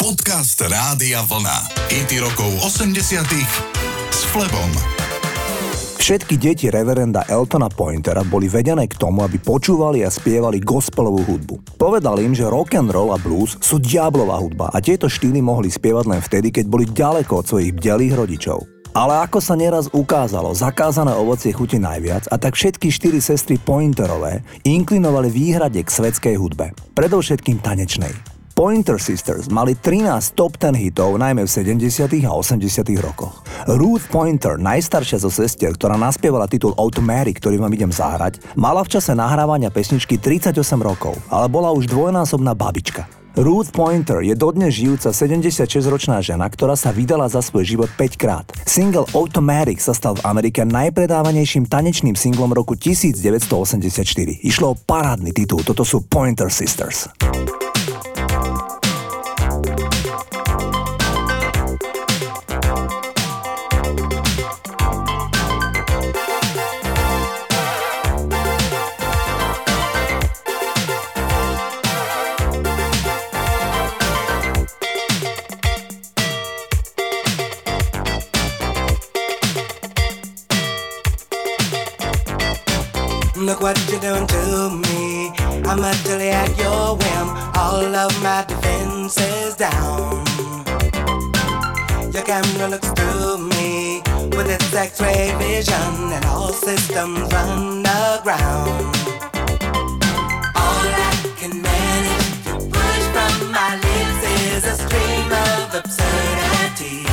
Podcast Rádia Vlna. IT rokov 80 s Flebom. Všetky deti reverenda Eltona Pointera boli vedené k tomu, aby počúvali a spievali gospelovú hudbu. Povedal im, že rock and roll a blues sú diablová hudba a tieto štýly mohli spievať len vtedy, keď boli ďaleko od svojich bdelých rodičov. Ale ako sa neraz ukázalo, zakázané ovocie chutí najviac a tak všetky štyri sestry Pointerové inklinovali výhrade k svetskej hudbe, predovšetkým tanečnej. Pointer Sisters mali 13 top 10 hitov najmä v 70. a 80. rokoch. Ruth Pointer, najstaršia zo sestier, ktorá naspievala titul Automatic, ktorý vám idem zahrať, mala v čase nahrávania pesničky 38 rokov, ale bola už dvojnásobná babička. Ruth Pointer je dodnes žijúca 76-ročná žena, ktorá sa vydala za svoj život 5 krát. Single Automatic sa stal v Amerike najpredávanejším tanečným singlom roku 1984. Išlo o parádny titul, toto sú Pointer Sisters. Doing to me. I'm utterly at your whim. All of my defenses down. Your camera looks through me with its X-ray vision, and all systems run aground. All I can manage to push from my lips is a stream of absurdity.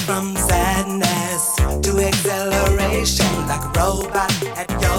From sadness to exhilaration like a robot at your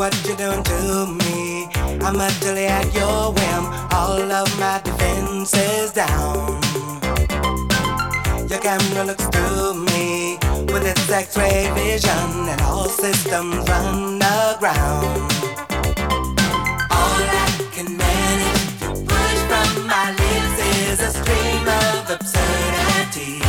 what you're doing to me. I'm utterly at your whim. All of my defenses down. Your camera looks through me with its X-ray vision, and all systems run aground. All I can manage to push from my lips is a stream of absurdity.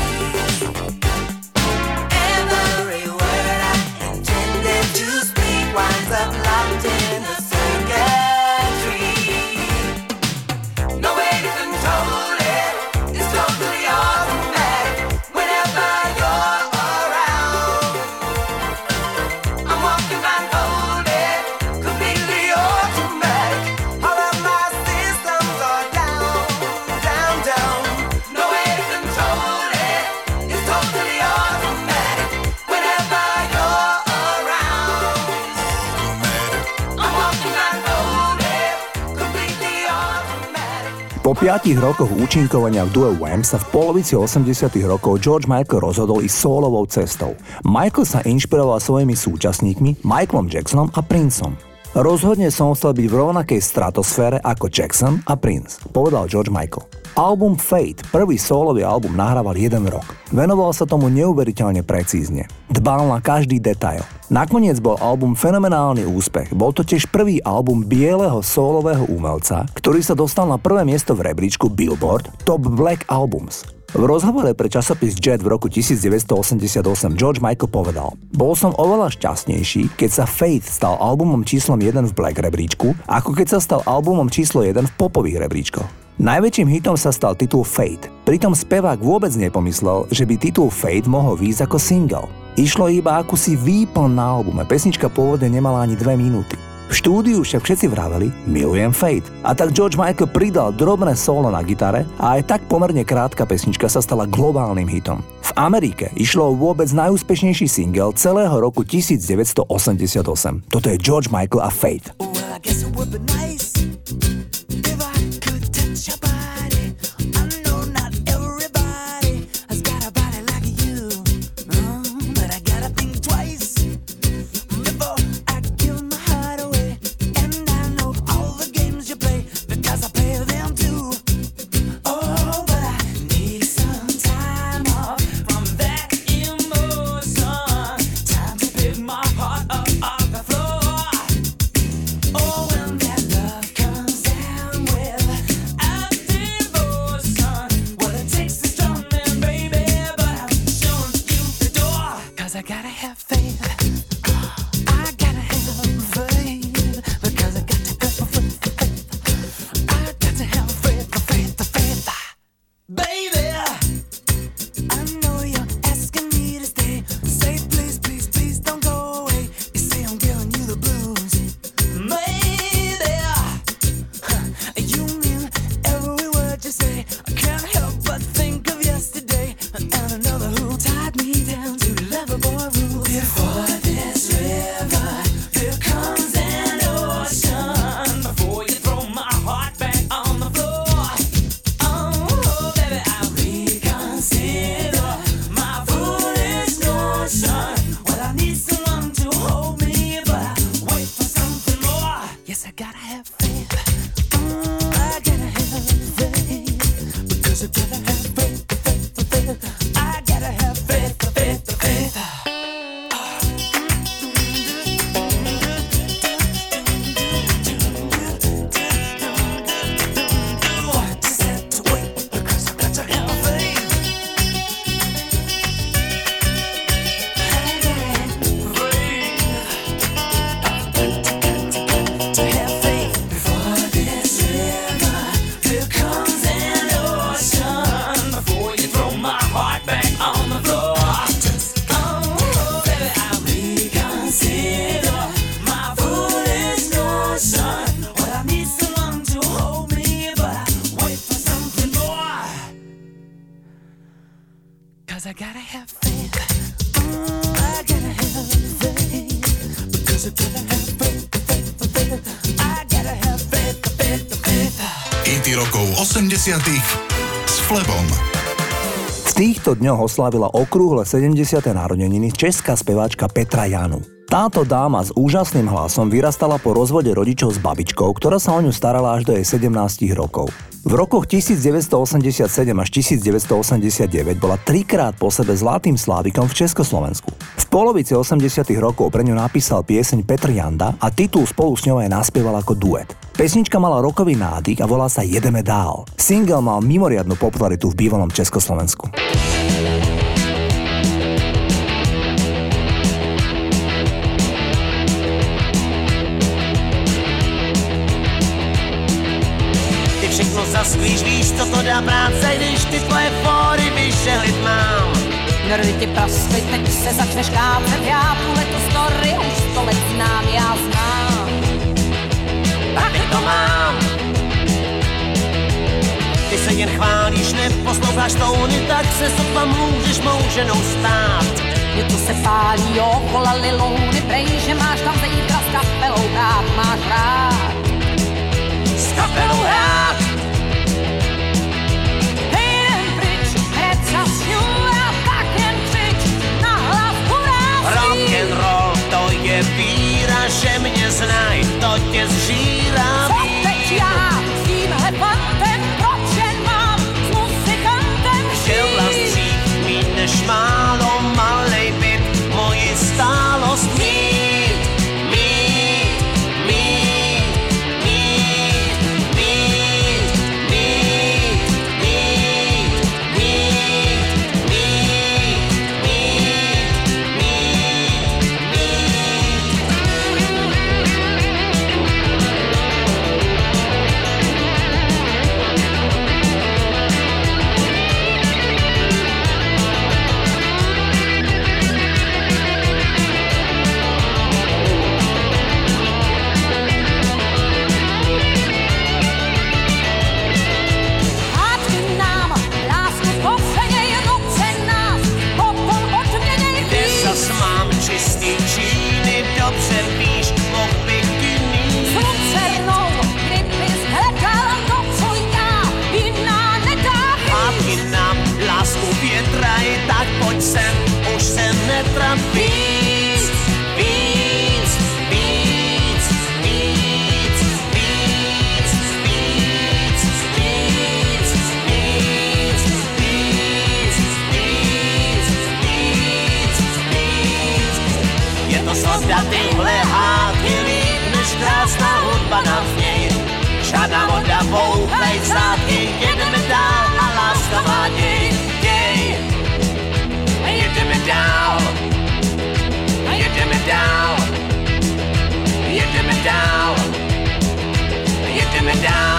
Po piatich rokoch účinkovania v due Wham sa v polovici 80 rokov George Michael rozhodol ísť solovou cestou. Michael sa inšpiroval svojimi súčasníkmi Michaelom Jacksonom a Princom. Rozhodne som chcel byť v rovnakej stratosfére ako Jackson a Prince, povedal George Michael. Album Fate, prvý solový album, nahrával jeden rok. Venoval sa tomu neuveriteľne precízne. Dbal na každý detail. Nakoniec bol album fenomenálny úspech. Bol to tiež prvý album bieleho solového umelca, ktorý sa dostal na prvé miesto v rebríčku Billboard Top Black Albums. V rozhovore pre časopis Jet v roku 1988 George Michael povedal Bol som oveľa šťastnejší, keď sa Faith stal albumom číslom 1 v Black rebríčku, ako keď sa stal albumom číslo 1 v popových rebríčkoch. Najväčším hitom sa stal titul Fate, pritom spevák vôbec nepomyslel, že by titul Fate mohol výjsť ako single. Išlo iba akúsi výplň na albume, pesnička pôvodne nemala ani dve minúty. V štúdiu však všetci vraveli Milujem Fate. A tak George Michael pridal drobné solo na gitare a aj tak pomerne krátka pesnička sa stala globálnym hitom. V Amerike išlo o vôbec najúspešnejší single celého roku 1988. Toto je George Michael a Fate. Well, I gotta have faith. S Flebom. V týchto dňoch oslávila okrúhle 70. narodeniny česká speváčka Petra Janu. Táto dáma s úžasným hlasom vyrastala po rozvode rodičov s babičkou, ktorá sa o ňu starala až do jej 17 rokov. V rokoch 1987 až 1989 bola trikrát po sebe zlatým slávikom v Československu. V polovici 80 rokov pre ňu napísal pieseň Petr Janda a titul spolu s ňou aj naspieval ako duet. Pesnička mala rokový nádych a volá sa Jedeme dál. Single mal mimoriadnu popularitu v bývalom Československu. Víš, víš, co to dá práce, když ty tvoje fóry vyšehlit mám. Nerdy ti praskly, teď se začneš kácet, já tuhle tu story už sto let znám, já znám. Tady to mám. Ty se jen chválíš, neposloucháš tóny, tak se sotva můžeš mou ženou stát. Mě tu se pálí okolo lilouny, prej, že máš tam zítra s kapelou rád, máš rád. S kapelou rád! Tonight, to tě zžírá. Co teď? Tyhle hádky líp, než krásná hudba na zněj. Žádná voda, bouchej zátky, jedeme dál a láska má děj, děj. Jedeme dál, jedeme dál, jedeme dál, jedeme dál.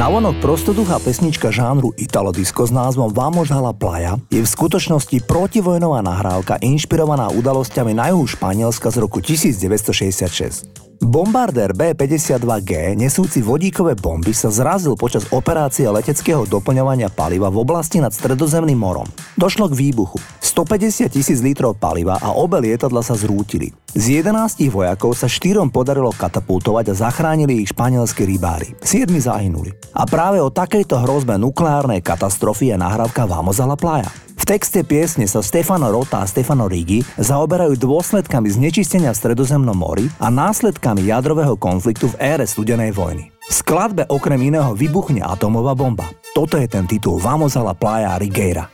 Navonok prostoduchá pesnička žánru Italo Disco s názvom Vamos a la Playa je v skutočnosti protivojnová nahrávka inšpirovaná udalosťami na juhu Španielska z roku 1966. Bombardér B-52G, nesúci vodíkové bomby, sa zrazil počas operácie leteckého doplňovania paliva v oblasti nad Stredozemným morom. Došlo k výbuchu. 150 tisíc litrov paliva a obe lietadla sa zrútili. Z 11 vojakov sa štyrom podarilo katapultovať a zachránili ich španielskí rybári. Siedmi zahynuli. A práve o takejto hrozbe nukleárnej katastrofy je nahrávka Vamos a la playa. V texte piesne sa Stefano Rota a Stefano Rigi zaoberajú dôsledkami znečistenia v Stredozemnom mori a následkami jadrového konfliktu v ére studenej vojny. V skladbe okrem iného vybuchne atomová bomba. Toto je ten titul Vamos a la playa Rigueira.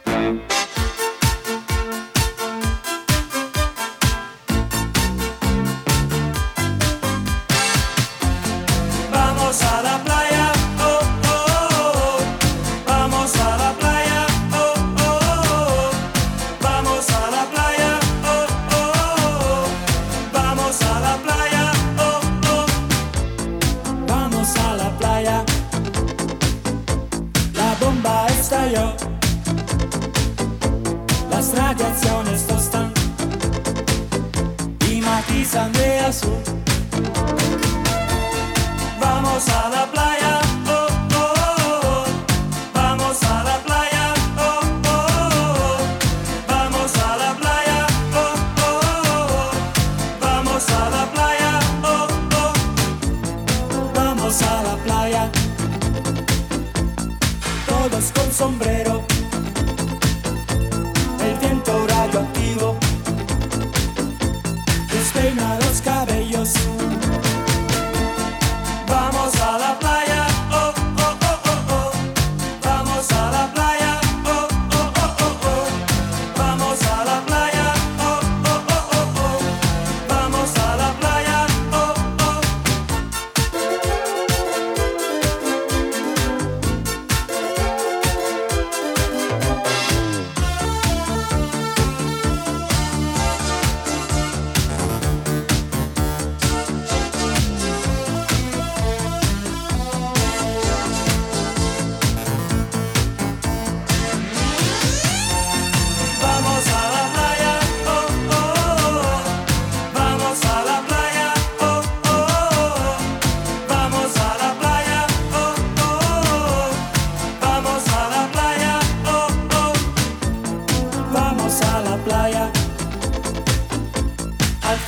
Matizan de azul. Vamos a la playa, Despeina los cabellos.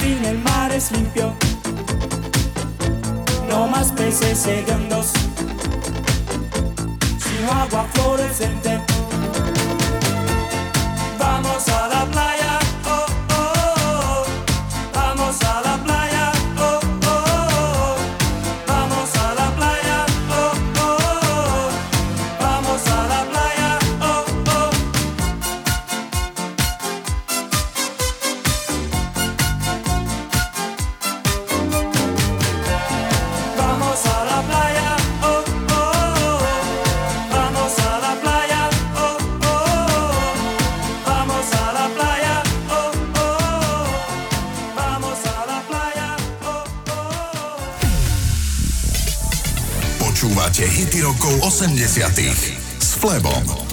Fin el mar es limpio. No más peces hediondos. Sino agua fluorescente. Rokov 80 s Flebom.